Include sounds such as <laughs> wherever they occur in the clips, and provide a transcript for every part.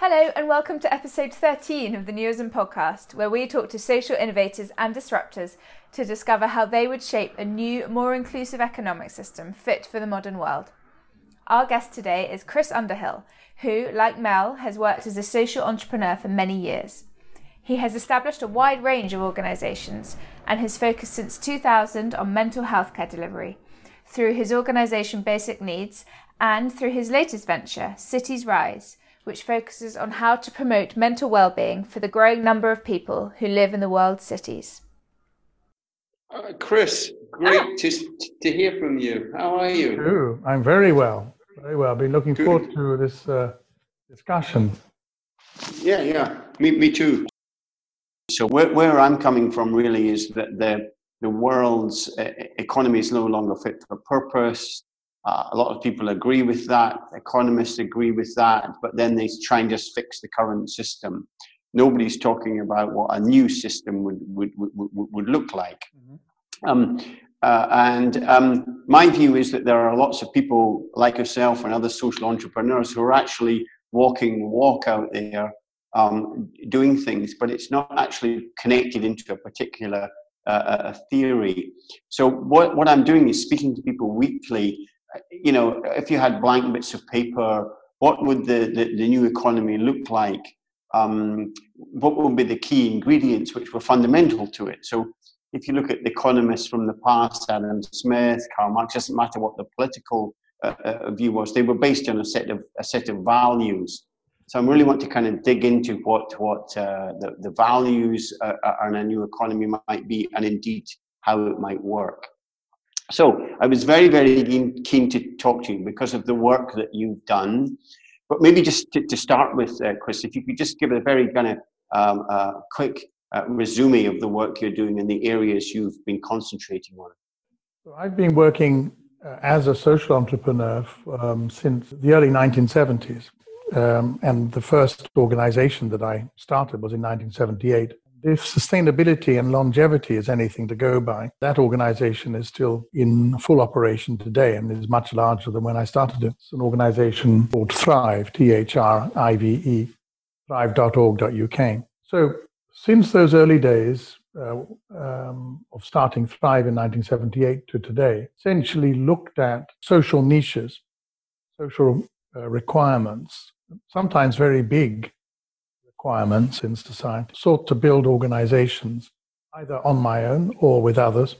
Hello, and welcome to episode 13 of the Newism podcast, where we talk to social innovators and disruptors to discover how they would shape a new, more inclusive economic system fit for the modern world. Our guest today is Chris Underhill, who, like Mel, has worked as a social entrepreneur for many years. He has established a wide range of organisations and has focused since 2000 on mental health care delivery through his organisation Basic Needs and through his latest venture, citiesRISE which focuses on how to promote mental well-being for the growing number of people who live in the world's cities. Uh, Chris, great ah. to, to hear from you. How are you? Ooh, I'm very well. Very well. I've been looking Good. forward to this uh, discussion. Yeah, yeah. Me, me too. So where, where I'm coming from really is that the the world's uh, economy is no longer fit for purpose. Uh, a lot of people agree with that. Economists agree with that, but then they try and just fix the current system. Nobody's talking about what a new system would would would, would look like. Mm-hmm. Um, uh, and um, my view is that there are lots of people like yourself and other social entrepreneurs who are actually walking the walk out there um, doing things, but it's not actually connected into a particular uh, theory. So what, what I'm doing is speaking to people weekly you know, if you had blank bits of paper, what would the, the, the new economy look like? Um, what would be the key ingredients which were fundamental to it? So if you look at the economists from the past, Adam Smith, Karl Marx, doesn't matter what the political uh, uh, view was, they were based on a set of a set of values. So I really want to kind of dig into what what uh, the, the values uh, in a new economy might be, and indeed how it might work. So I was very, very keen to talk to you because of the work that you've done. But maybe just to, to start with, uh, Chris, if you could just give a very kind of um, uh, quick uh, resume of the work you're doing and the areas you've been concentrating on. I've been working uh, as a social entrepreneur um, since the early 1970s. Um, and the first organization that I started was in 1978. If sustainability and longevity is anything to go by, that organization is still in full operation today and is much larger than when I started it. It's an organization called Thrive, T H R I V E, thrive.org.uk. So, since those early days uh, um, of starting Thrive in 1978 to today, essentially looked at social niches, social uh, requirements, sometimes very big requirements in society, sought to build organizations, either on my own or with others,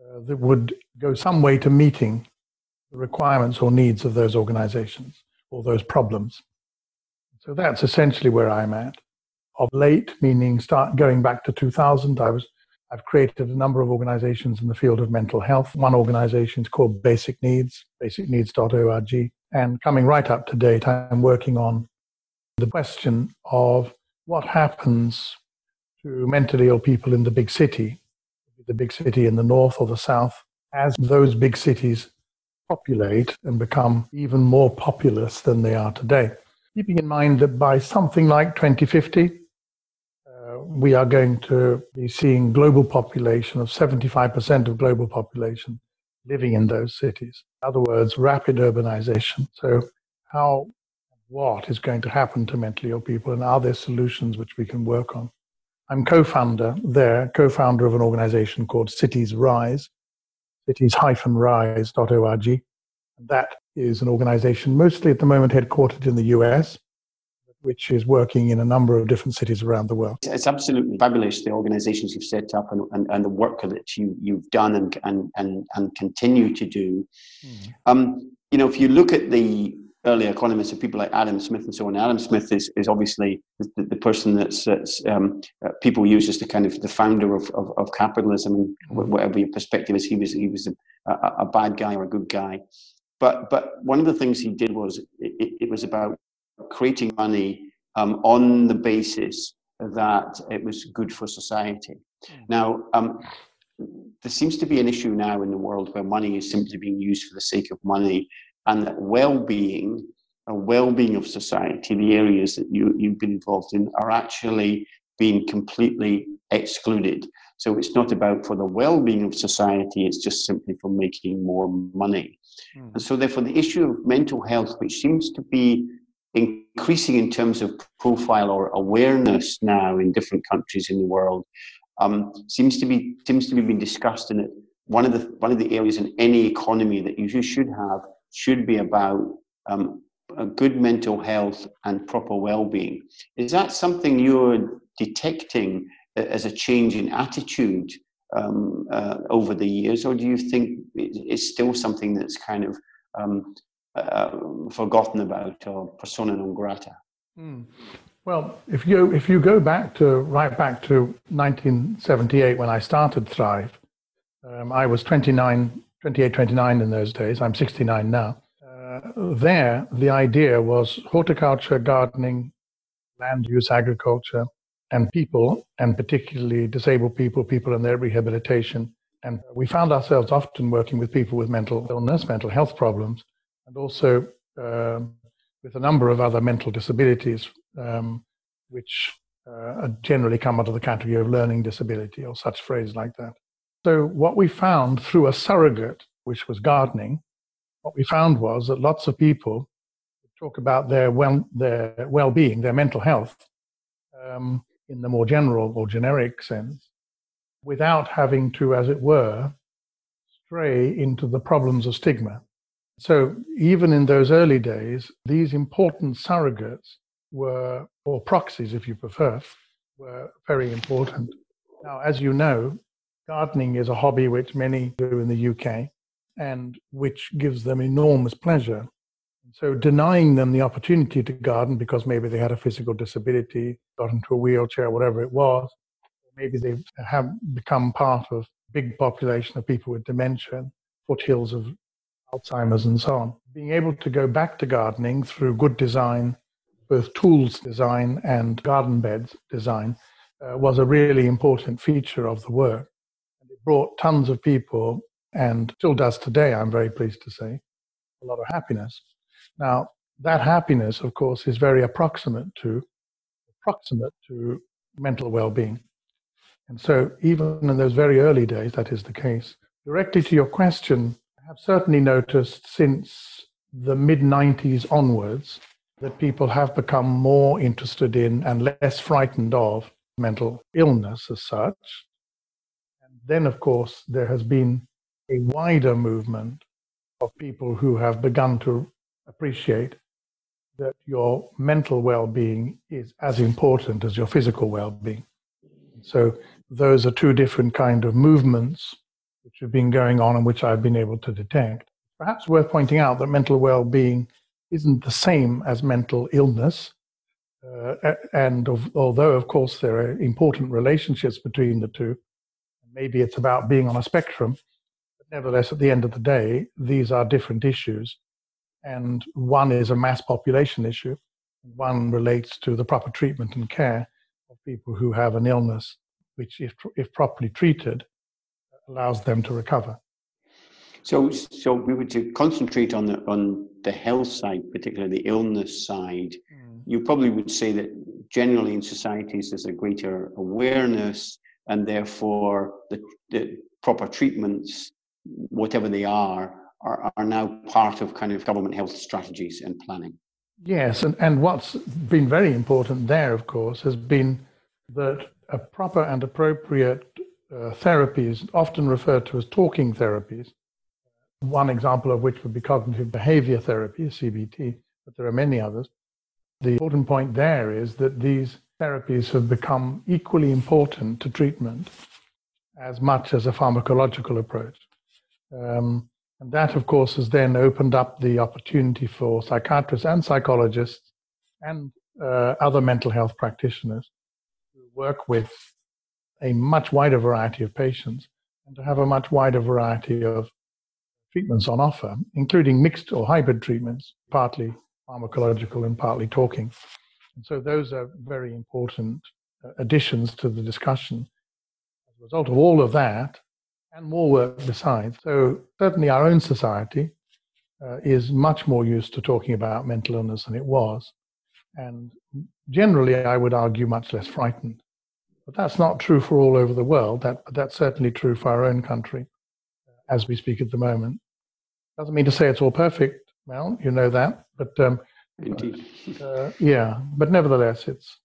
uh, that would go some way to meeting the requirements or needs of those organizations or those problems. So that's essentially where I'm at. Of late, meaning start going back to 2000, I was I've created a number of organizations in the field of mental health. One organization is called Basic Needs, basicneeds.org. And coming right up to date, I'm working on the question of what happens to mentally ill people in the big city, the big city in the north or the south, as those big cities populate and become even more populous than they are today. Keeping in mind that by something like 2050, uh, we are going to be seeing global population of 75% of global population living in those cities. In other words, rapid urbanization. So, how what is going to happen to mentally ill people and are there solutions which we can work on. I'm co-founder there, co-founder of an organization called citiesRISE, cities-rise.org. And that is an organization mostly at the moment headquartered in the US, which is working in a number of different cities around the world. It's absolutely fabulous, the organizations you've set up and, and, and the work that you, you've done and, and, and, and continue to do. Mm. Um, you know, if you look at the early economists and people like Adam Smith and so on. Adam Smith is, is obviously the, the person that's, that's um, uh, people use as the kind of the founder of, of, of capitalism and whatever your perspective is. He was he was a, a, a, bad guy or a good guy, but but one of the things he did was it, it was about creating money um, on the basis that it was good for society. Hmm. Now. Um, there seems to be an issue now in the world where money is simply being used for the sake of money and that well-being a well-being of society, the areas that you, you've been involved in, are actually being completely excluded. So it's not about for the well-being of society; it's just simply for making more money. Mm. And so, therefore, the issue of mental health, which seems to be increasing in terms of profile or awareness now in different countries in the world. Um, seems to be seems to be being discussed in it. One of the one of the areas in any economy that you should have should be about um, a good mental health and proper well-being. Is that something you're detecting as a change in attitude um, uh, over the years, or do you think it's still something that's kind of um, uh, forgotten about or persona non grata? Mm. Well, if you if you go back to right back to 1978 when I started Thrive, um, I was 29, 28, 29 in those days. I'm 69 now. Uh, there, the idea was horticulture, gardening, land use, agriculture, and people, and particularly disabled people, people in their rehabilitation. And we found ourselves often working with people with mental illness, mental health problems, and also um, with a number of other mental disabilities, um, which uh, generally come under the category of learning disability or such phrase like that. So, what we found through a surrogate, which was gardening, what we found was that lots of people talk about their well, their well-being, their mental health, um, in the more general or generic sense, without having to, as it were, stray into the problems of stigma. So even in those early days, these important surrogates were, or proxies if you prefer, were very important. Now, as you know, gardening is a hobby which many do in the UK and which gives them enormous pleasure. So denying them the opportunity to garden because maybe they had a physical disability, got into a wheelchair, whatever it was, maybe they have become part of a big population of people with dementia, foothills of Alzheimer's and so on. Being able to go back to gardening through good design, both tools design and garden beds design, uh, was a really important feature of the work. Brought tons of people, and still does today, I'm very pleased to say, a lot of happiness. Now, that happiness, of course, is very approximate to approximate to mental well-being. And so, even in those very early days, that is the case. Directly to your question, I have certainly noticed since the mid 90s onwards that people have become more interested in and less frightened of mental illness as such. Then, of course, there has been a wider movement of people who have begun to appreciate that your mental well-being is as important as your physical well-being. So those are two different kind of movements which have been going on and which I've been able to detect. Perhaps worth pointing out that mental well-being isn't the same as mental illness. Uh, and of, although, of course, there are important relationships between the two, maybe it's about being on a spectrum, but nevertheless, at the end of the day, these are different issues and one is a mass population issue. One relates to the proper treatment and care of people who have an illness, which, if, if properly treated, allows them to recover. So, so we were to concentrate on the on the health side, particularly the illness side. Mm. You probably would say that generally in societies there's a greater awareness, and therefore the, the proper treatments, whatever they are, are, are now part of kind of government health strategies and planning. Yes, and, and what's been very important there, of course, has been that a proper and appropriate uh, therapies, often referred to as talking therapies, one example of which would be cognitive behavior therapy, CBT, but there are many others. The important point there is that these therapies have become equally important to treatment as much as a pharmacological approach. Um, and that, of course, has then opened up the opportunity for psychiatrists and psychologists and uh, other mental health practitioners to work with a much wider variety of patients and to have a much wider variety of treatments on offer, including mixed or hybrid treatments, partly pharmacological and partly talking. And so those are very important uh, additions to the discussion. As a result of all of that, and more work besides. So, certainly, our own society uh, is much more used to talking about mental illness than it was. And generally, I would argue, much less frightened. But that's not true for all over the world. That, that's certainly true for our own country uh, as we speak at the moment. Doesn't mean to say it's all perfect. Well, you know that. But um, Indeed. <laughs> Uh, yeah, but nevertheless, it's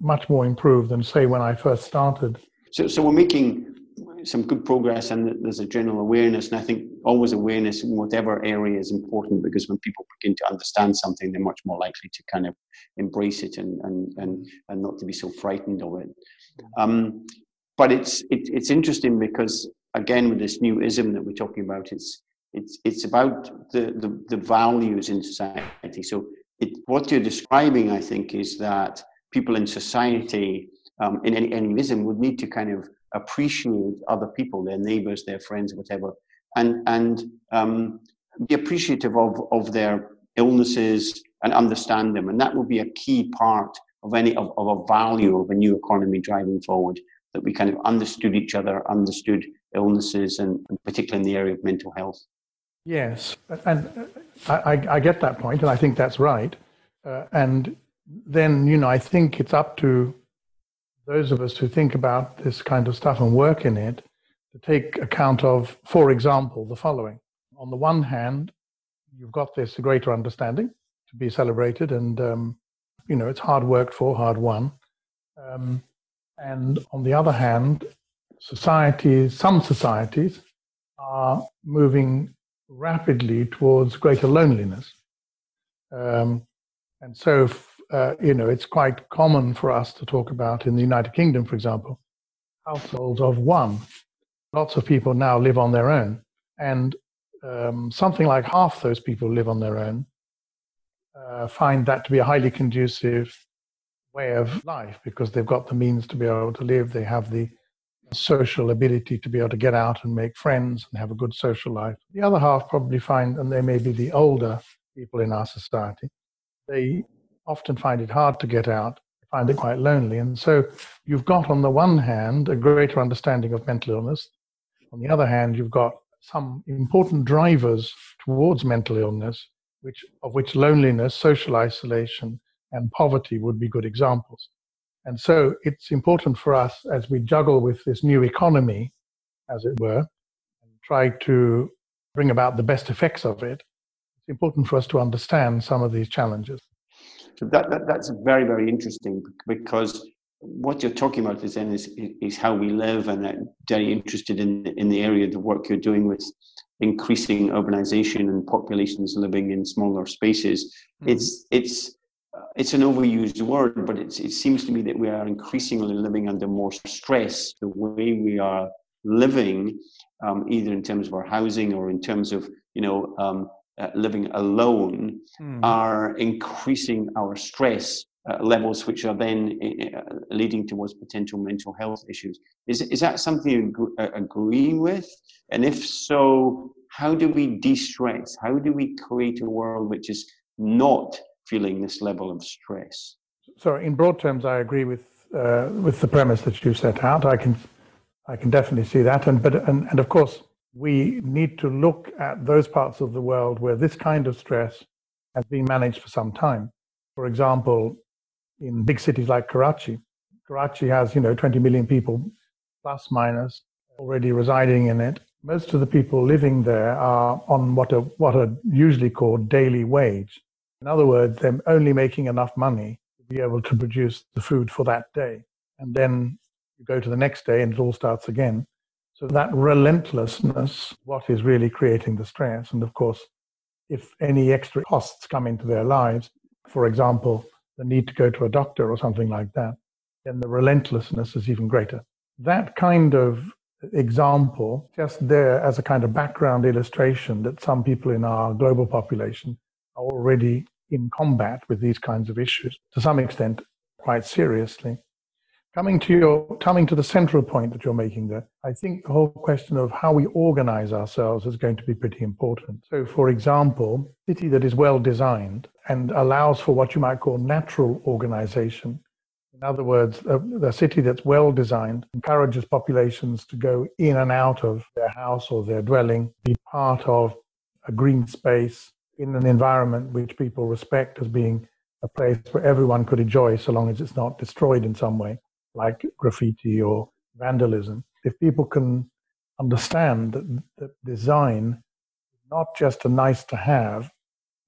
much more improved than, say, when I first started. So, so we're making some good progress and there's a general awareness. And I think always awareness in whatever area is important because when people begin to understand something, they're much more likely to kind of embrace it and, and, and, and not to be so frightened of it. Um, but it's, it, it's interesting because, again, with this new ism that we're talking about, it's, it's, it's about the, the, the values in society. So it, what you're describing, I think, is that people in society um, in any, any ism would need to kind of appreciate other people, their neighbors, their friends, whatever, and and um, be appreciative of of their illnesses and understand them. And that will be a key part of any of, of a value of a new economy driving forward. That we kind of understood each other, understood illnesses, and, and particularly in the area of mental health. Yes, and I, I, get that point, and I think that's right. Uh, and then, you know, I think it's up to those of us who think about this kind of stuff and work in it to take account of, for example, the following. On the one hand, you've got this greater understanding to be celebrated, and um, you know it's hard worked for, hard won. Um, and on the other hand, societies, some societies, are moving rapidly towards greater loneliness. Um, and so uh, you know, it's quite common for us to talk about in the United Kingdom, for example, households of one. Lots of people now live on their own, and um, something like half those people live on their own. Uh, find that to be a highly conducive way of life because they've got the means to be able to live. They have the social ability to be able to get out and make friends and have a good social life. The other half probably find, and they may be the older people in our society, they often find it hard to get out, find it quite lonely. And so you've got, on the one hand, a greater understanding of mental illness. On the other hand, you've got some important drivers towards mental illness, which, of which loneliness, social isolation, and poverty would be good examples. And so it's important for us as we juggle with this new economy, as it were, and try to bring about the best effects of it, it's important for us to understand some of these challenges. So that, that, that's very, very interesting because what you're talking about is then is, is how we live and I'm very interested in, in the area of the work you're doing with increasing urbanization and populations living in smaller spaces. Mm-hmm. It's, it's, it's an overused word, but it seems to me that we are increasingly living under more stress. The way we are living, um, either in terms of our housing or in terms of you know um, uh, living alone mm. are increasing our stress uh, levels, which are then uh, leading towards potential mental health issues. Is, is that something you uh, agree with? And if so, how do we de stress? How do we create a world which is not feeling this level of stress? So, in broad terms, I agree with, uh, with the premise that you set out. I can, I can definitely see that. And, but, and, and of course, we need to look at those parts of the world where this kind of stress has been managed for some time. For example, in big cities like Karachi, Karachi has, you know, 20 million people plus minus already residing in it. Most of the people living there are on what are, what are usually called daily wage. In other words, they're only making enough money to be able to produce the food for that day. And then you go to the next day and it all starts again. So that relentlessness, what is really creating the stress. And of course, if any extra costs come into their lives, for example, the need to go to a doctor or something like that, then the relentlessness is even greater. That kind of example, just there as a kind of background illustration that some people in our global population are already in combat with these kinds of issues, to some extent, quite seriously. Coming to your coming to the central point that you're making there, I think the whole question of how we organize ourselves is going to be pretty important. So, for example, a city that is well designed and allows for what you might call natural organization. In other words, a, a city that's well designed encourages populations to go in and out of their house or their dwelling, be part of a green space in an environment which people respect as being a place where everyone could enjoy so long as it's not destroyed in some way like graffiti or vandalism, if people can understand that, that design is not just a nice to have,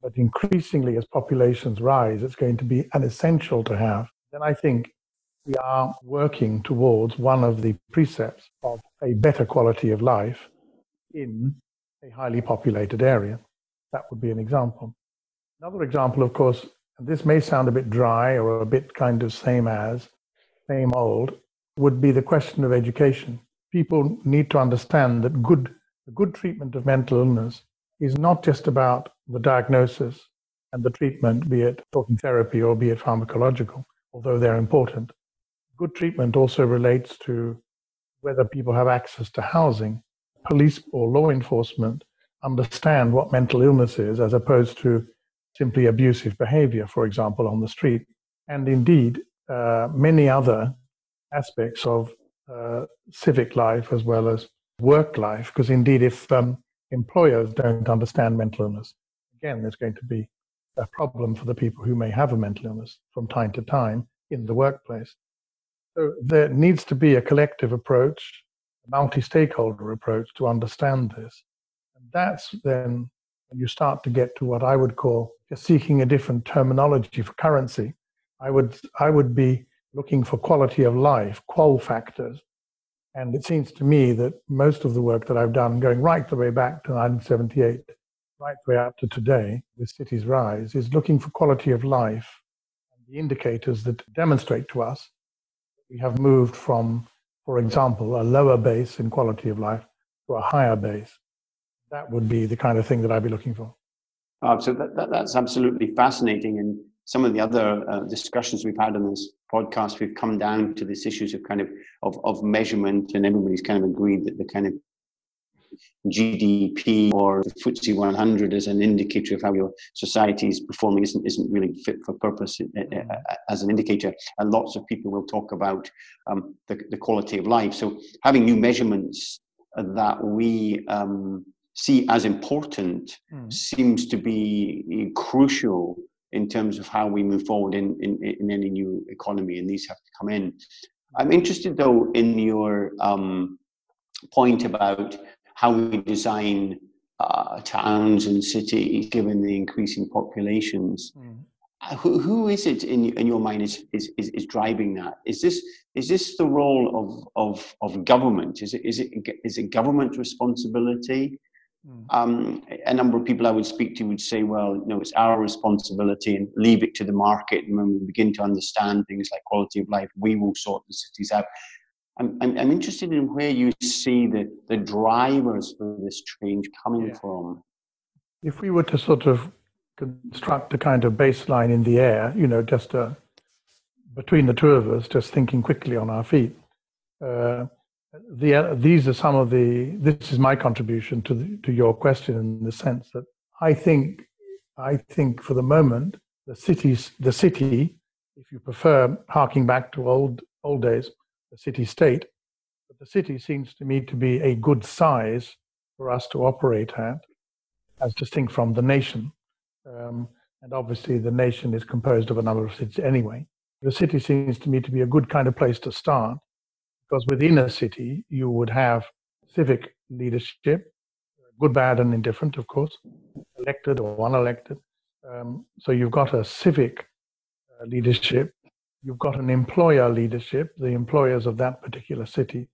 but increasingly as populations rise, it's going to be an essential to have, then I think we are working towards one of the precepts of a better quality of life in a highly populated area. That would be an example. Another example, of course, and this may sound a bit dry or a bit kind of same as, same old, would be the question of education. People need to understand that good, good treatment of mental illness is not just about the diagnosis and the treatment, be it talking therapy or be it pharmacological, although they're important. Good treatment also relates to whether people have access to housing. Police or law enforcement understand what mental illness is as opposed to simply abusive behavior, for example, on the street. And indeed, uh, many other aspects of uh, civic life as well as work life, because indeed, if um, employers don't understand mental illness, again, there's going to be a problem for the people who may have a mental illness from time to time in the workplace. So there needs to be a collective approach, a multi stakeholder approach to understand this. That's then you start to get to what I would call just seeking a different terminology for currency. I would, I would be looking for quality of life, qual factors. And it seems to me that most of the work that I've done, going right the way back to 1978, right the way up to today, with citiesRISE, is looking for quality of life and the indicators that demonstrate to us that we have moved from, for example, a lower base in quality of life to a higher base. That would be the kind of thing that I'd be looking for. Uh, so that, that, that's absolutely fascinating. And some of the other uh, discussions we've had on this podcast, we've come down to these issues of kind of, of, of measurement, and everybody's kind of agreed that the kind of GDP or the FTSE 100 as an indicator of how your society is performing isn't, isn't really fit for purpose uh, uh, as an indicator. And lots of people will talk about um, the, the quality of life. So having new measurements that we um, see as important mm. seems to be crucial in terms of how we move forward in, in, in any new economy, and these have to come in. I'm interested, though, in your um, point about how we design uh, towns and cities given the increasing populations. Mm. Who, who is it in, in your mind is, is, is, is, driving that? Is this, is this the role of, of, of government? Is it, is, it, is it government responsibility? Hmm. Um, a number of people I would speak to would say, well, you know, it's our responsibility and leave it to the market. And when we begin to understand things like quality of life, we will sort the cities out. I'm, I'm, I'm interested in where you see the, the drivers for this change coming yeah. from. If we were to sort of construct a kind of baseline in the air, you know, just uh, between the two of us, just thinking quickly on our feet, uh, the, these are some of the, this is my contribution to, the, to your question in the sense that I think, I think for the moment, the cities, the city, if you prefer harking back to old, old days, the city state, but the city seems to me to be a good size for us to operate at, as distinct from the nation. Um, and obviously, the nation is composed of a number of cities anyway. The city seems to me to be a good kind of place to start because within a city you would have civic leadership, good, bad, and indifferent, of course, elected or unelected. Um, so you've got a civic uh, leadership, you've got an employer leadership. The employers of that particular city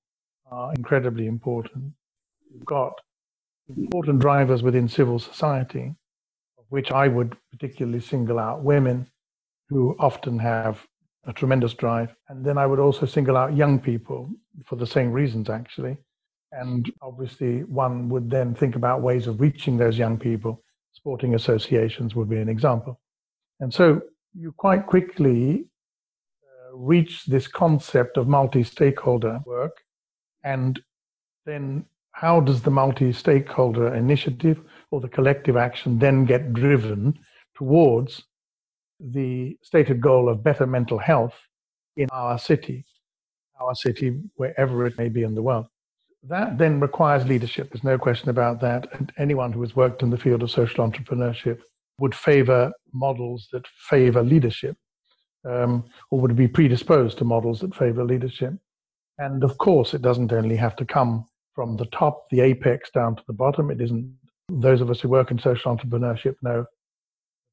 are incredibly important. You've got important drivers within civil society, of which I would particularly single out women who often have a tremendous drive. And then I would also single out young people for the same reasons, actually. And obviously, one would then think about ways of reaching those young people. Sporting associations would be an example. And so you quite quickly uh, reach this concept of multi stakeholder work. And then, how does the multi stakeholder initiative or the collective action then get driven towards the stated goal of better mental health in our city, our city, wherever it may be in the world. That then requires leadership. There's no question about that. And anyone who has worked in the field of social entrepreneurship would favor models that favor leadership um, or would be predisposed to models that favor leadership. And of course, it doesn't only have to come from the top, the apex, down to the bottom. It isn't. Those of us who work in social entrepreneurship know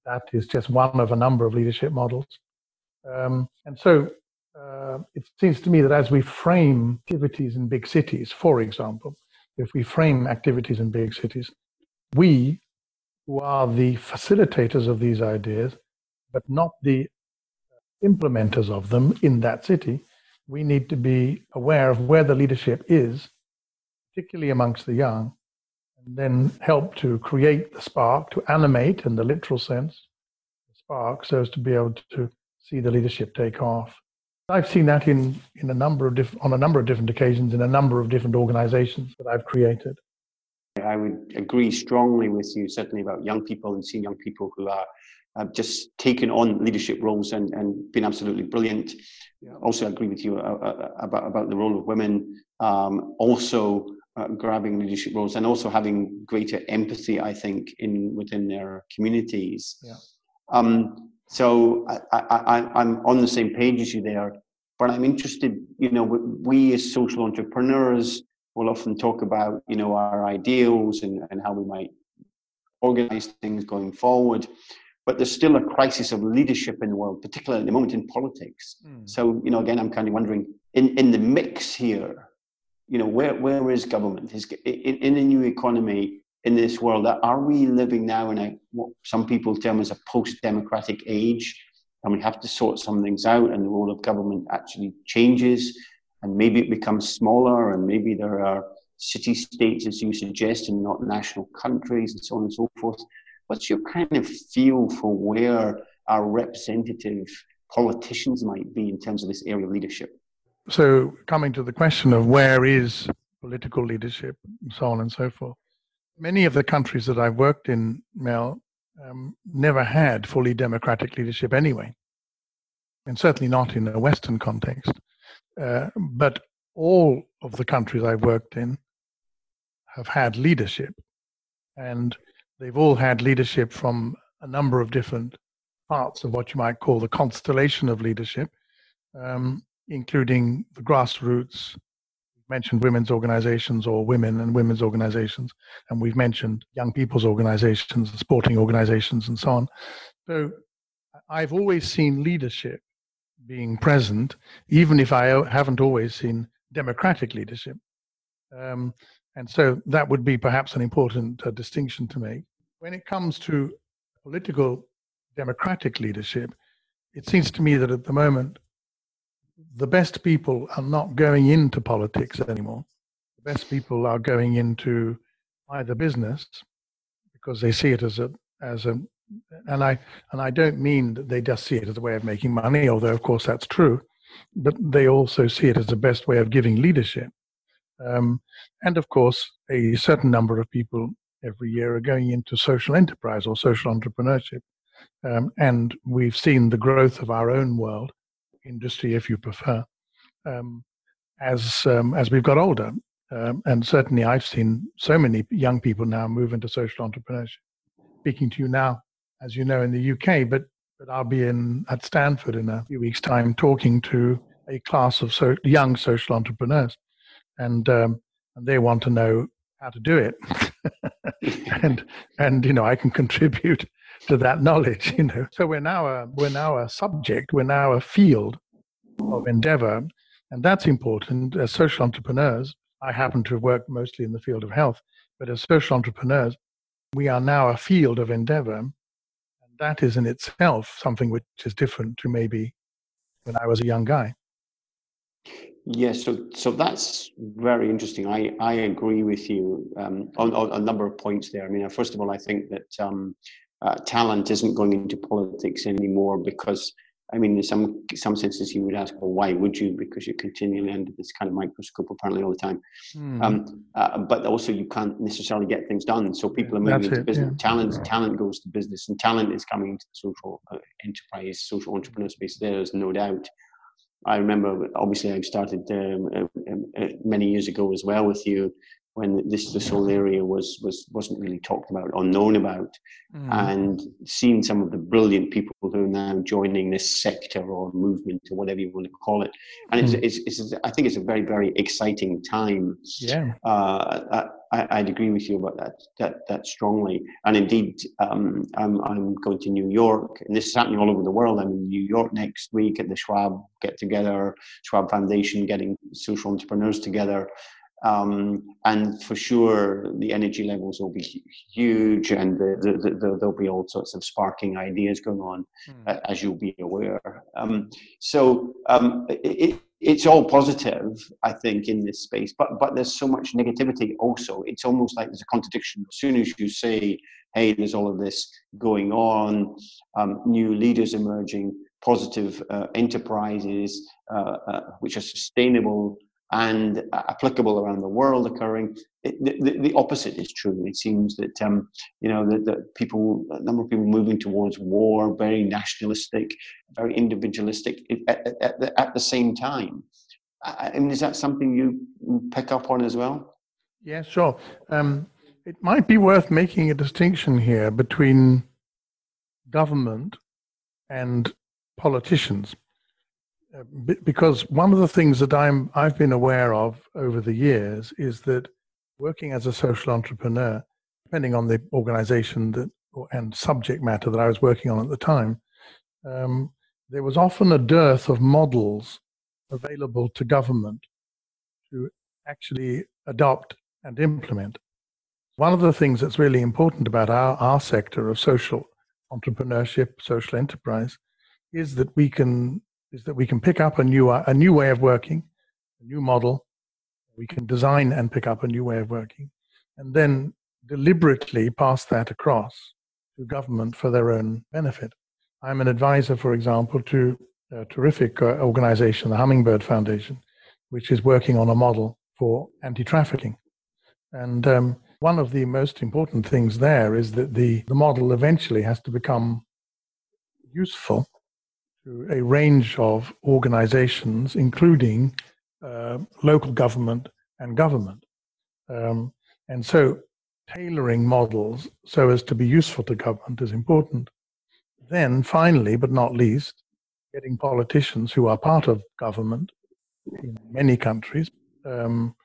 that is just one of a number of leadership models. Um, and so uh, it seems to me that as we frame activities in big cities, for example, if we frame activities in big cities, we who are the facilitators of these ideas, but not the implementers of them in that city, we need to be aware of where the leadership is, particularly amongst the young, then help to create the spark, to animate in the literal sense, the spark, so as to be able to see the leadership take off. I've seen that in, in a number of diff- on a number of different occasions in a number of different organizations that I've created. I would agree strongly with you, certainly about young people and seeing young people who are have just taken on leadership roles and, and been absolutely brilliant. Yeah. Also, agree with you uh, uh, about, about the role of women, um, also uh, grabbing leadership roles and also having greater empathy, I think, in within their communities. Yeah. Um, so I, I, I'm on the same page as you there, but I'm interested, you know, we as social entrepreneurs will often talk about, you know, our ideals and, and how we might organize things going forward but there's still a crisis of leadership in the world, particularly at the moment in politics. Mm. So, you know, again, I'm kind of wondering in, in the mix here, you know, where, where is government? Is, in, in new economy, in this world, are we living now in a what some people term as a post-democratic age, and we have to sort some things out, and the role of government actually changes, and maybe it becomes smaller, and maybe there are city states, as you suggest, and not national countries, and so on and so forth. What's your kind of feel for where our representative politicians might be in terms of this area of leadership? So, coming to the question of where is political leadership, and so on and so forth, many of the countries that I've worked in, Mel, um, never had fully democratic leadership anyway, and certainly not in a Western context. Uh, but all of the countries I've worked in have had leadership. And They've all had leadership from a number of different parts of what you might call the constellation of leadership, um, including the grassroots. Mentioned women's organizations or women and women's organizations, and we've mentioned young people's organizations, and sporting organizations, and so on. So I've always seen leadership being present, even if I haven't always seen democratic leadership. Um, and so that would be perhaps an important uh, distinction to make when it comes to political democratic leadership, it seems to me that at the moment, the best people are not going into politics anymore. The best people are going into either business because they see it as a as a and I and I don't mean that they just see it as a way of making money, although of course that's true, but they also see it as the best way of giving leadership. Um, and of course, a certain number of people every year are going into social enterprise or social entrepreneurship. Um, and we've seen the growth of our own world, industry if you prefer, um, as, um, as we've got older. Um, and certainly I've seen so many young people now move into social entrepreneurship. Speaking to you now, as you know, in the UK, but, but I'll be in at Stanford in a few weeks' time talking to a class of so, young social entrepreneurs. And, um, and they want to know how to do it. <laughs> and and you know I can <laughs> contribute to that knowledge. <laughs> You know, so we're now a we're now a subject. We're now a field of endeavor, and that's important. As social entrepreneurs, I happen to have worked mostly in the field of health, but as social entrepreneurs, we are now a field of endeavor, and that is in itself something which is different to maybe when I was a young guy. Yes, so so that's very interesting. I, I agree with you um, on, on, a number of points there. I mean, first of all, I think that um, uh, talent isn't going into politics anymore because, I mean, in some some senses, you would ask, well, why would you? Because you're continually under this kind of microscope apparently all the time. Mm. Um, uh, but also, you can't necessarily get things done. So people are moving That's into it, business. Yeah. Talent talent goes to business, and talent is coming into the social uh, enterprise, social entrepreneur space. There's no doubt. I remember, obviously, I started um, uh, um, uh, many years ago as well with you. When this this whole area was was wasn't really talked about or known about, mm. and seeing some of the brilliant people who are now joining this sector or movement or whatever you want to call it, and mm. it's, it's, it's I think it's a very very exciting time. Yeah, uh, I, would agree with you about that that that strongly, and indeed, um, I'm I'm going to New York, and this is happening all over the world. I'm in New York next week at the Schwab get together, Schwab Foundation getting social entrepreneurs together um, and for sure, the energy levels will be huge, and the, the, the, there'll be all sorts of sparking ideas going on, mm. uh, as you'll be aware. Um, so um, it, it's all positive, I think, in this space, but but there's so much negativity also. It's almost like there's a contradiction. As soon as you say, "Hey, there's all of this going on," um, new leaders emerging, positive uh, enterprises uh, uh which are sustainable and applicable around the world occurring. It, the, the, opposite is true. It seems that um, you know that, that people, a number of people moving towards war, very nationalistic, very individualistic at, at, the, at the same time. And is that something you pick up on as well? Yeah, sure. Um, it might be worth making a distinction here between government and politicians. Uh, because one of the things that I'm I've been aware of over the years is that working as a social entrepreneur, depending on the organization that and subject matter that I was working on at the time, um, there was often a dearth of models available to government to actually adopt and implement. One of the things that's really important about our, our sector of social entrepreneurship, social enterprise, is that we can is that we can pick up a new a new way of working, a new model. We can design and pick up a new way of working, and then deliberately pass that across to government for their own benefit. I'm an advisor, for example, to a terrific uh, organization, the Hummingbird Foundation, which is working on a model for anti-trafficking. And um, one of the most important things there is that the, the model eventually has to become useful to a range of organizations, including uh, local government and government. Um, and so tailoring models so as to be useful to government is important. Then, finally, but not least, getting politicians who are part of government in many countries um,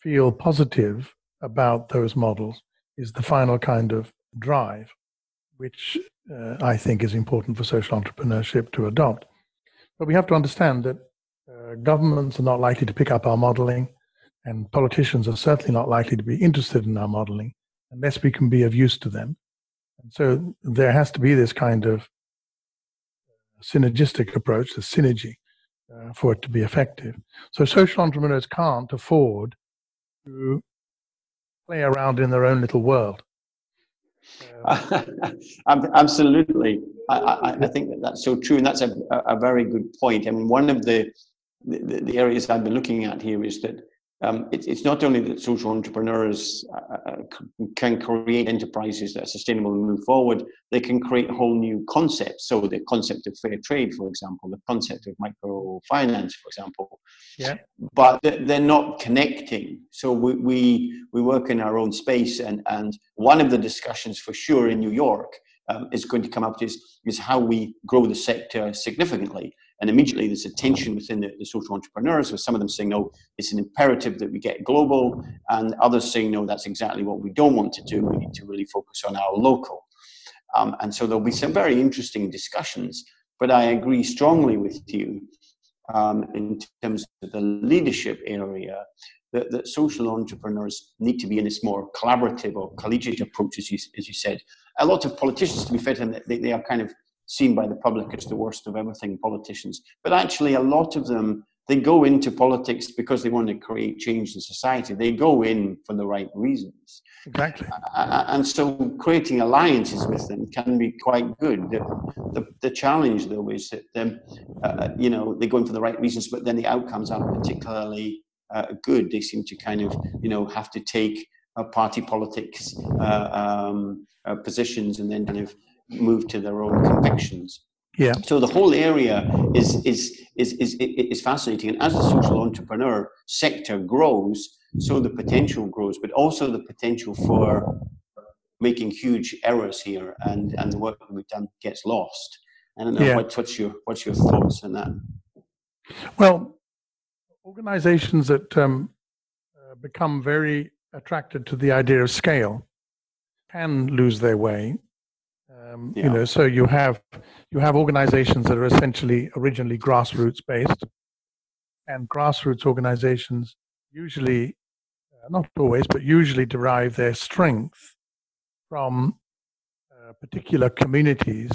feel positive about those models is the final kind of drive, which uh, I think is important for social entrepreneurship to adopt. But we have to understand that uh, governments are not likely to pick up our modeling, and politicians are certainly not likely to be interested in our modeling unless we can be of use to them. And so there has to be this kind of synergistic approach, the synergy, uh, for it to be effective. So social entrepreneurs can't afford to play around in their own little world. Um, <laughs> absolutely. I, I, I, think that that's so true, and that's a, a very good point. I mean, one of the, the, the areas I've been looking at here is that um, it, it's not only that social entrepreneurs uh, uh can create enterprises that are sustainable and move forward, they can create whole new concepts. So the concept of fair trade, for example, the concept of microfinance, for example. Yeah. But they're not connecting. So we, we, we work in our own space, and, and one of the discussions for sure in New York um, is going to come up is, is how we grow the sector significantly. And immediately there's a tension within the, the, social entrepreneurs, with some of them saying, no, it's an imperative that we get global, and others saying, no, that's exactly what we don't want to do. We need to really focus on our local. Um, and so there'll be some very interesting discussions. But I agree strongly with you um, in terms of the leadership area that, that, social entrepreneurs need to be in this more collaborative or collegiate approach, as you, as you said. A lot of politicians, to be fair to them, they, they are kind of seen by the public as the worst of everything politicians. But actually, a lot of them, they go into politics because they want to create change in society. They go in for the right reasons. Exactly. and so creating alliances with them can be quite good. The, the, the challenge, though, is that, um, uh, you know, they go in for the right reasons, but then the outcomes aren't particularly uh, good. They seem to kind of, you know, have to take uh, party politics uh, um, uh, positions and then kind of move to their own convictions. Yeah. So the whole area is is is is is fascinating, and as the social entrepreneur sector grows, so the potential grows, but also the potential for making huge errors here, and and the work we've done gets lost. I don't know yeah. what, what's your what's your thoughts on that. Well, organizations that um, uh, become very attracted to the idea of scale can lose their way. Um, yeah. You know, so you have you have organizations that are essentially originally grassroots based, and grassroots organizations usually, uh, not always, but usually derive their strength from uh, particular communities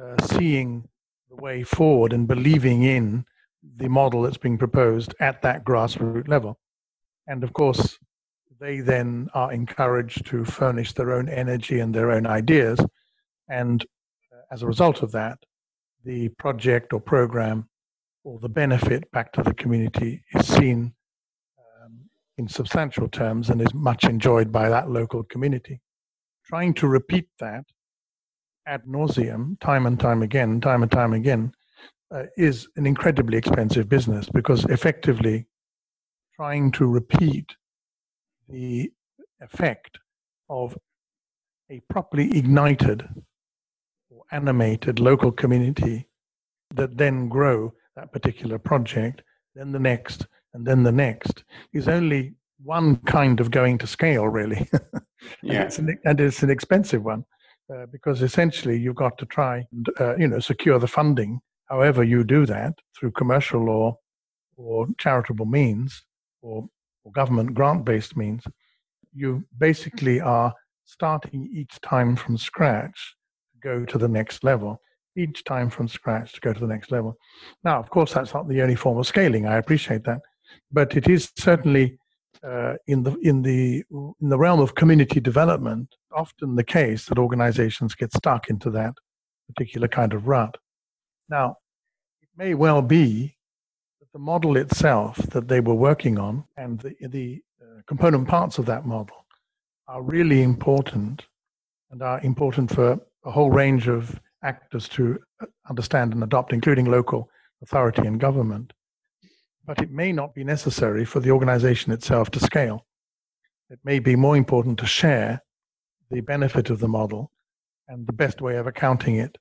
uh, seeing the way forward and believing in the model that's being proposed at that grassroots level. And of course, they then are encouraged to furnish their own energy and their own ideas. And uh, as a result of that, the project or program or the benefit back to the community is seen um, in substantial terms and is much enjoyed by that local community. Trying to repeat that ad nauseum, time and time again, time and time again, uh, is an incredibly expensive business because effectively trying to repeat the effect of a properly ignited animated local community that then grow that particular project, then the next, and then the next is only one kind of going to scale, really. <laughs> and, yeah. it's an, and it's an expensive one uh, because essentially you've got to try and uh, you know secure the funding however you do that through commercial law or charitable means or, or government grant based means, you basically are starting each time from scratch go to the next level, each time from scratch to go to the next level. Now, of course, that's not the only form of scaling. I appreciate that. But it is certainly uh, in the in the in the realm of community development often the case that organizations get stuck into that particular kind of rut. Now, it may well be that the model itself that they were working on and the, the uh, component parts of that model are really important and are important for a whole range of actors to understand and adopt, including local authority and government. But it may not be necessary for the organization itself to scale. It may be more important to share the benefit of the model and the best way of accounting it,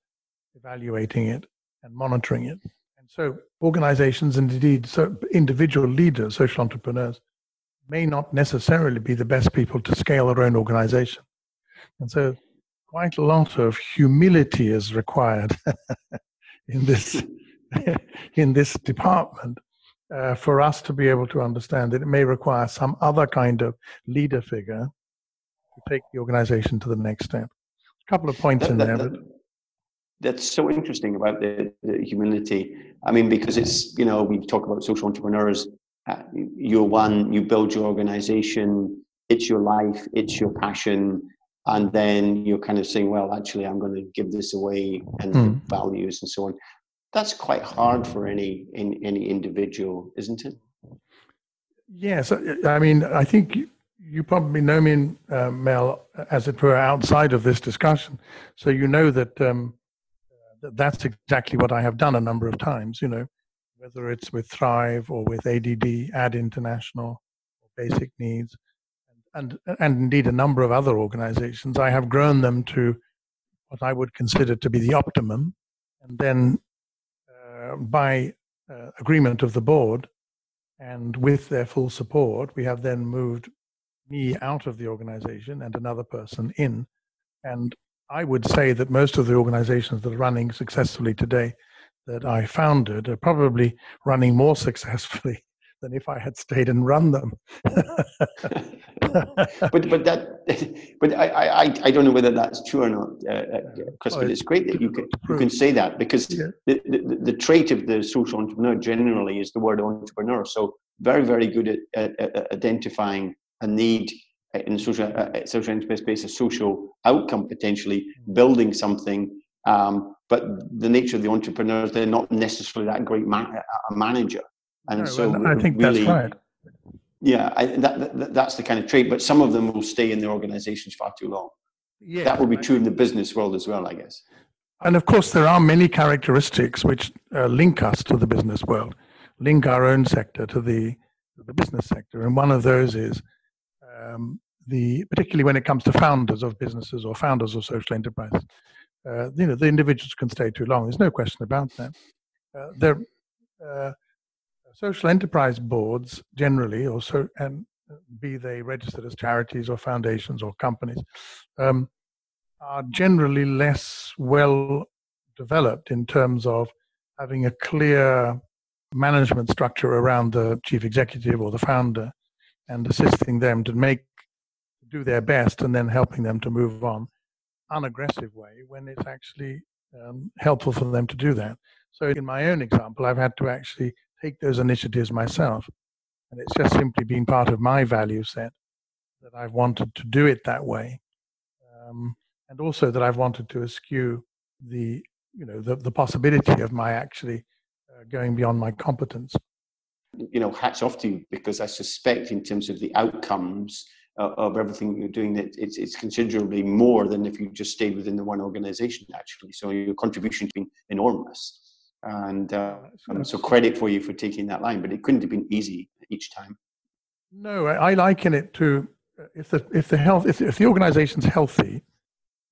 evaluating it, and monitoring it. And so organizations and indeed so individual leaders, social entrepreneurs, may not necessarily be the best people to scale their own organization. And so quite a lot of humility is required <laughs> in this <laughs> in this department uh, for us to be able to understand that it may require some other kind of leader figure to take the organization to the next step. A couple of points that, in there. That, that's so interesting about the, the, humility. I mean, because it's, you know, we talk about social entrepreneurs. Uh, you're one, you build your organization, it's your life, it's your passion. And then you're kind of saying, well, actually, I'm going to give this away and mm. values and so on. That's quite hard for any, any, any individual, isn't it? Yes. I mean, I think you probably know me, uh, Mel, as it were, outside of this discussion. So you know that um, that's exactly what I have done a number of times, you know, whether it's with Thrive or with ADD, Ad International, or Basic Needs, and, and, indeed a number of other organizations. I have grown them to what I would consider to be the optimum. And then uh, by uh, agreement of the board, and with their full support, we have then moved me out of the organization and another person in. And I would say that most of the organizations that are running successfully today that I founded are probably running more <laughs> successfully than if I had stayed and run them. <laughs> but but that <laughs> but I, I I don't know whether that's true or not, uh, Chris. Uh, but it's great that you can you can say that because yeah. the, the, the trait of the social entrepreneur generally is the word entrepreneur. So very very good at, at, at identifying a need in the social, uh, social enterprise space, a social outcome potentially, building something. Um, but the nature of the entrepreneurs, they're not necessarily that great ma- a manager. And no, so I think really, that's right. Yeah, I, that, that, that's the kind of trait. But some of them will stay in their organizations far too long. Yeah, that will be true in the business world as well, I guess. And of course, there are many characteristics which uh, link us to the business world, link our own sector to the the business sector. And one of those is um, the, particularly when it comes to founders of businesses or founders of social enterprises, uh, you know, the individuals can stay too long. There's no question about that. Uh, they're, uh, social enterprise boards generally, or so, and be they registered as charities or foundations or companies, um, are generally less well developed in terms of having a clear management structure around the chief executive or the founder and assisting them to make do their best and then helping them to move on unaggressive way when it's actually um, helpful for them to do that. So in my own example i've had to actually take those initiatives myself. And it's just simply been part of my value set that i've wanted to do it that way. Um, and also that i've wanted to eschew the you know the, the possibility of my actually uh, going beyond my competence. You know hats off to you because i suspect in terms of the outcomes uh, of everything you're doing that it's, it's considerably more than if you just stayed within the one organization actually. So your contribution has been enormous and uh, um, so credit for you for taking that line but it couldn't have been easy each time no i, liken it to uh, if the if the health if, if the organization's healthy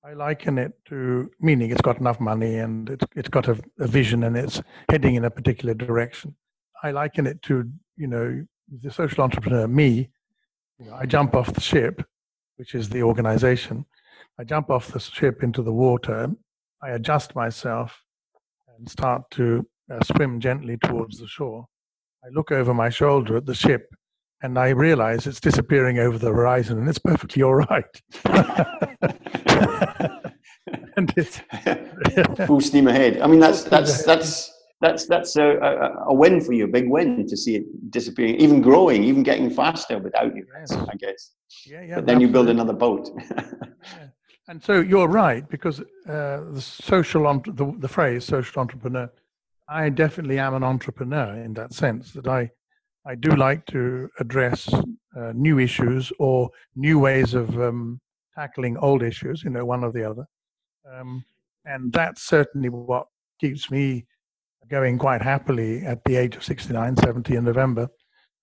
I liken it to meaning it's got enough money and it's, it's got a, a vision and it's heading in a particular direction. I liken it to, you know, the social entrepreneur, me. You know, I jump off the ship, which is the organization. I jump off the ship into the water. I adjust myself and start to uh, swim gently towards the shore. I look over my shoulder at the ship and I realize it's disappearing over the horizon and it's perfectly all right. <laughs> and it's <laughs> full steam ahead. I mean, that's that's that's that's that's a, a, a, win for you, a big win to see it disappearing, even growing, even getting faster without you. Yes. I guess. Yeah, yeah. But then absolutely. you build another boat. yeah. And so you're right because uh, the social the, the phrase social entrepreneur. I definitely am an entrepreneur in that sense that I I do like to address uh, new issues or new ways of um, tackling old issues, you know, one or the other. Um, and that's certainly what keeps me going quite happily at the age of 69, 70 in November.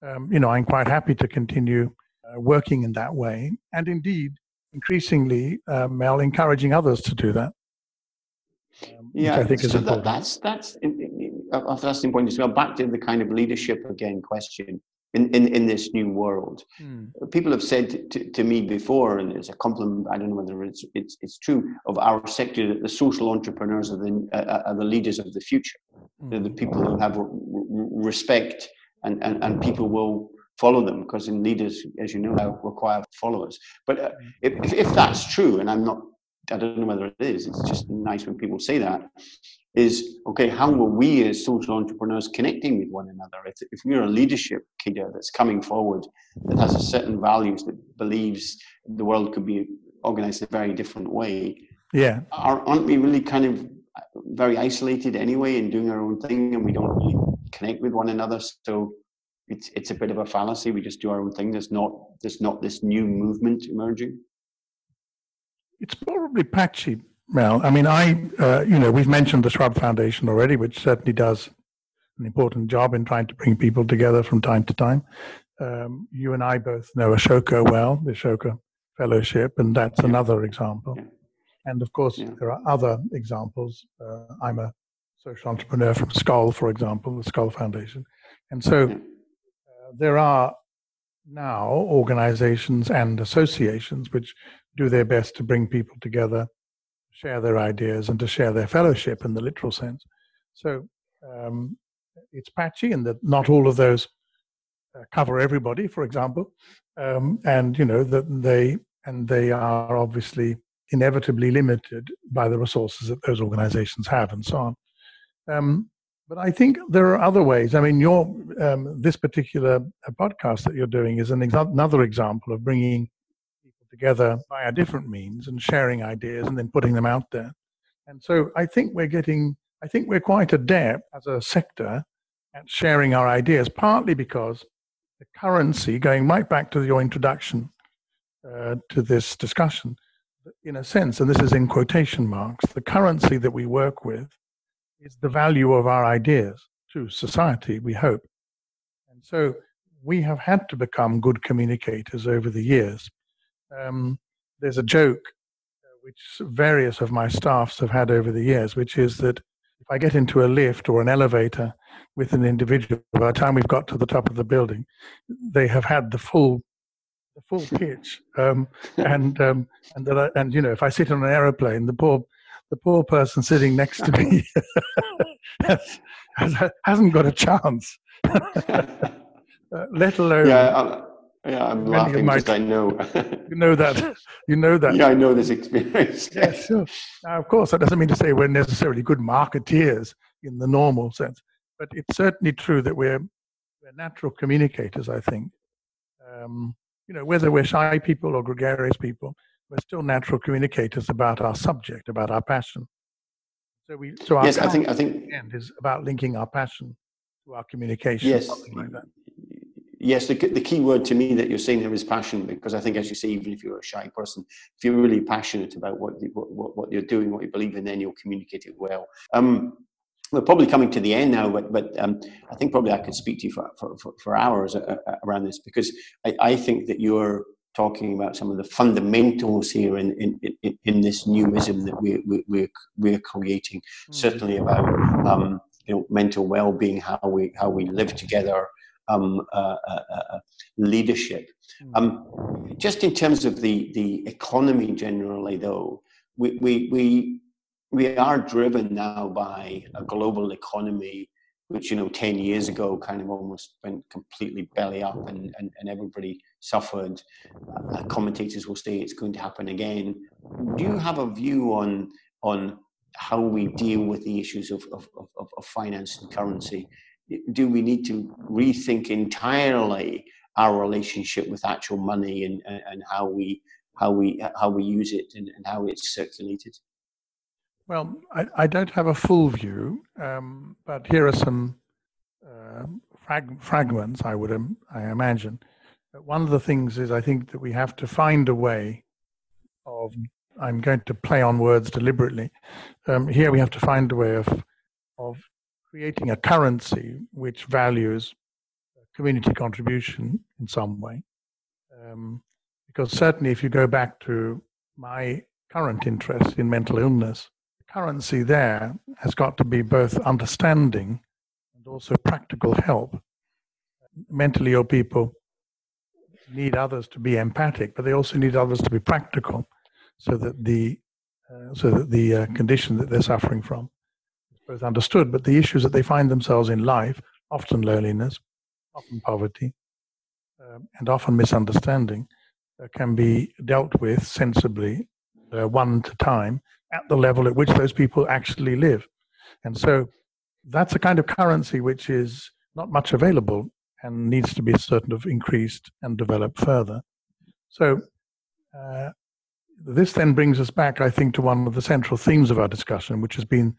Um, you know, I'm quite happy to continue uh, working in that way. And indeed, increasingly, uh, Mel, encouraging others to do that. Um, yeah, I think so is important. That, that's, that's a fascinating point as well. Back to the kind of leadership again question in, in, in this new world. Hmm. People have said to, to me before, and it's a compliment, I don't know whether it's, it's, it's true, of our sector that the social entrepreneurs are the, uh, are the leaders of the future. Hmm. They're the people who have respect and, and, and people will follow them because in leaders, as you know, require followers. But uh, if, if that's true, and I'm not I don't know whether it is, it's just nice when people say that, is okay, how are we as social entrepreneurs connecting with one another? If, if we're a leadership cadre that's coming forward, that has a certain values, that believes the world could be organized in a very different way, yeah, are, aren't we really kind of very isolated anyway and doing our own thing and we don't really connect with one another? So it's, it's a bit of a fallacy. We just do our own thing. There's not, there's not this new movement emerging. It's probably patchy, Mel. I mean, I, uh, you know, we've mentioned the Schwab Foundation already, which certainly does an important job in trying to bring people together from time to time. Um, you and I both know Ashoka well, the Ashoka Fellowship, and that's yeah. another example. Yeah. And of course, yeah. there are other examples. Uh, I'm a social entrepreneur from Skoll, for example, the Skoll Foundation. And so there are now organizations and associations which do their best to bring people together, share their ideas, and to share their fellowship in the literal sense. So um, it's patchy in that not all of those uh, cover everybody, for example, um, and you know that they and they are obviously inevitably limited by the resources that those organizations have, and so on. Um, but I think there are other ways. I mean, your um, this particular uh, podcast that you're doing is an ex- another example of bringing people together via different means and sharing ideas and then putting them out there. And so I think we're getting, I think we're quite adept as a sector at sharing our ideas, partly because the currency, going right back to your introduction uh, to this discussion, in a sense, and this is in quotation marks, the currency that we work with is the value of our ideas to society, we hope. And so we have had to become good communicators over the years. Um, there's a joke uh, which various of my staffs have had over the years, which is that if I get into a lift or an elevator with an individual, by the time we've got to the top of the building, they have had the full the full <laughs> pitch. Um, and um, and that I, and you know, if I sit on an aeroplane, the poor the poor person sitting next to me <laughs> has, has, hasn't got a chance. uh, <laughs> let alone. Yeah, I'm, yeah, I'm laughing because I know. you know that. You know that. Yeah, I know this experience. <laughs> yeah, sure. Now, of course, that doesn't mean to say we're necessarily good marketeers in the normal sense, but it's certainly true that we're, we're natural communicators. I think. Um, you know, whether we're shy people or gregarious people, we're still natural communicators about our subject, about our passion. So we, so our yes, I think, I think, end is about linking our passion to our communication. Yes, like yes. The, the key word to me that you're saying there is passion, because I think, as you say, even if you're a shy person, if you're really passionate about what what, what you're doing, what you believe in, then you'll communicate it well. Um, we're probably coming to the end now, but but um, I think probably I could speak to you for for, for, for hours uh, uh, around this because I, I think that you're talking about some of the fundamentals here in in, in, in this newism that we're we're, we're creating. Mm. Certainly about um, you know mental well-being, how we how we live together, um, uh, uh, uh, leadership. Mm. Um, just in terms of the the economy generally, though, we we we we are driven now by a global economy which you know 10 years ago kind of almost went completely belly up and, and, and everybody suffered uh, commentators will say it's going to happen again. Do you have a view on on how we deal with the issues of, of, of, of finance and currency? Do we need to rethink entirely our relationship with actual money and, and, and how we how we how we use it and, and how it's circulated? Well, I, I don't have a full view, um, but here are some uh, frag- fragments, I would Im- I imagine. One of the things is I think that we have to find a way of, I'm going to play on words deliberately. Um, here we have to find a way of, of creating a currency which values community contribution in some way. Um, because certainly, if you go back to my current interest in mental illness, currency there has got to be both understanding and also practical help. Mentally ill people need others to be empathic, but they also need others to be practical, so that the uh, so that the uh, condition that they're suffering from is both understood, but the issues that they find themselves in life, often loneliness, often poverty, um, and often misunderstanding, uh, can be dealt with sensibly, uh, one at a time, at the level at which those people actually live. And so that's a kind of currency which is not much available and needs to be sort of increased and developed further. So uh, this then brings us back, I think, to one of the central themes of our discussion, which has been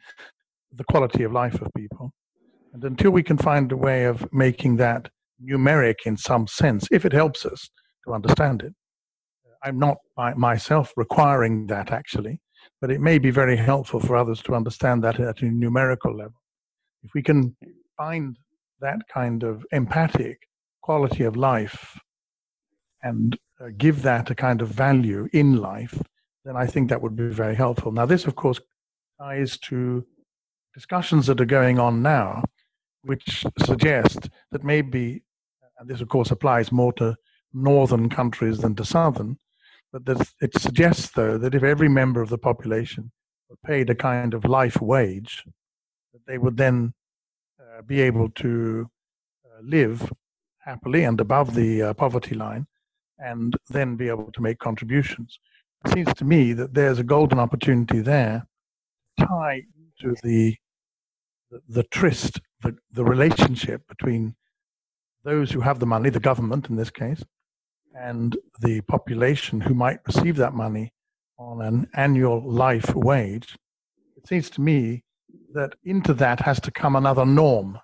the quality of life of people. And until we can find a way of making that numeric in some sense, if it helps us to understand it, I'm not myself requiring that actually, but it may be very helpful for others to understand that at a numerical level. If we can find that kind of empathic quality of life and uh, give that a kind of value in life, then I think that would be very helpful. Now, this, of course, ties to discussions that are going on now, which suggest that maybe, and this, of course, applies more to northern countries than to southern, but it suggests, though, that if every member of the population were paid a kind of life wage, that they would then be able to uh, live happily and above the uh, poverty line, and then be able to make contributions. It seems to me that there's a golden opportunity there to tie to the the, the tryst, the, the relationship between those who have the money, the government in this case, and the population who might receive that money on an annual life wage, it seems to me that into that has to come another norm,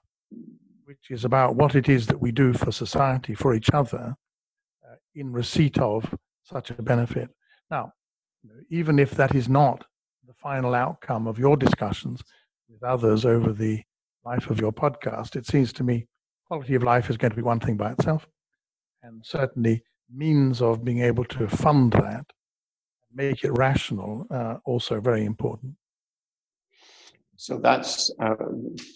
which is about what it is that we do for society, for each other, uh, in receipt of such a benefit. Now, even if that is not the final outcome of your discussions with others over the life of your podcast, it seems to me quality of life is going to be one thing by itself, and certainly means of being able to fund that, make it rational, uh, also very important. So that's a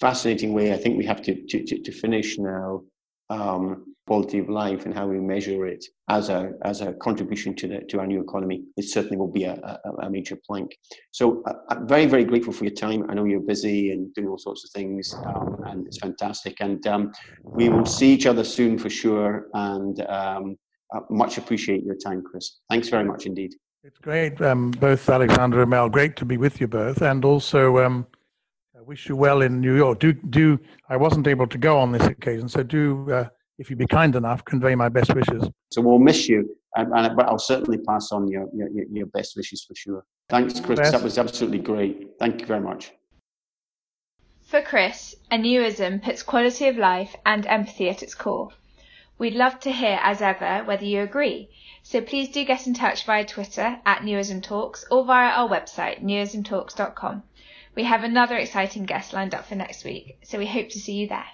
fascinating way. I think we have to to, to finish now. Um, quality of life and how we measure it as a as a contribution to the to our new economy. It certainly will be a, a, a major plank. So uh, I'm very very grateful for your time. I know you're busy and doing all sorts of things, um, and it's fantastic. And um, we will see each other soon for sure. And um, uh, much appreciate your time, Chris. Thanks very much indeed. It's great, um, both Alexander and Mel. Great to be with you both, and also um, wish you well in New York. Do do I wasn't able to go on this occasion, so do uh, if you'd be kind enough, convey my best wishes. So we'll miss you, and, and but I'll certainly pass on your, your your best wishes for sure. Thanks, Chris. Best. That was absolutely great. Thank you very much. For Chris, a newism puts quality of life and empathy at its core. We'd love to hear, as ever, whether you agree. So please do get in touch via Twitter at Newism Talks or via our website, newismtalks.com. We have another exciting guest lined up for next week, so we hope to see you there.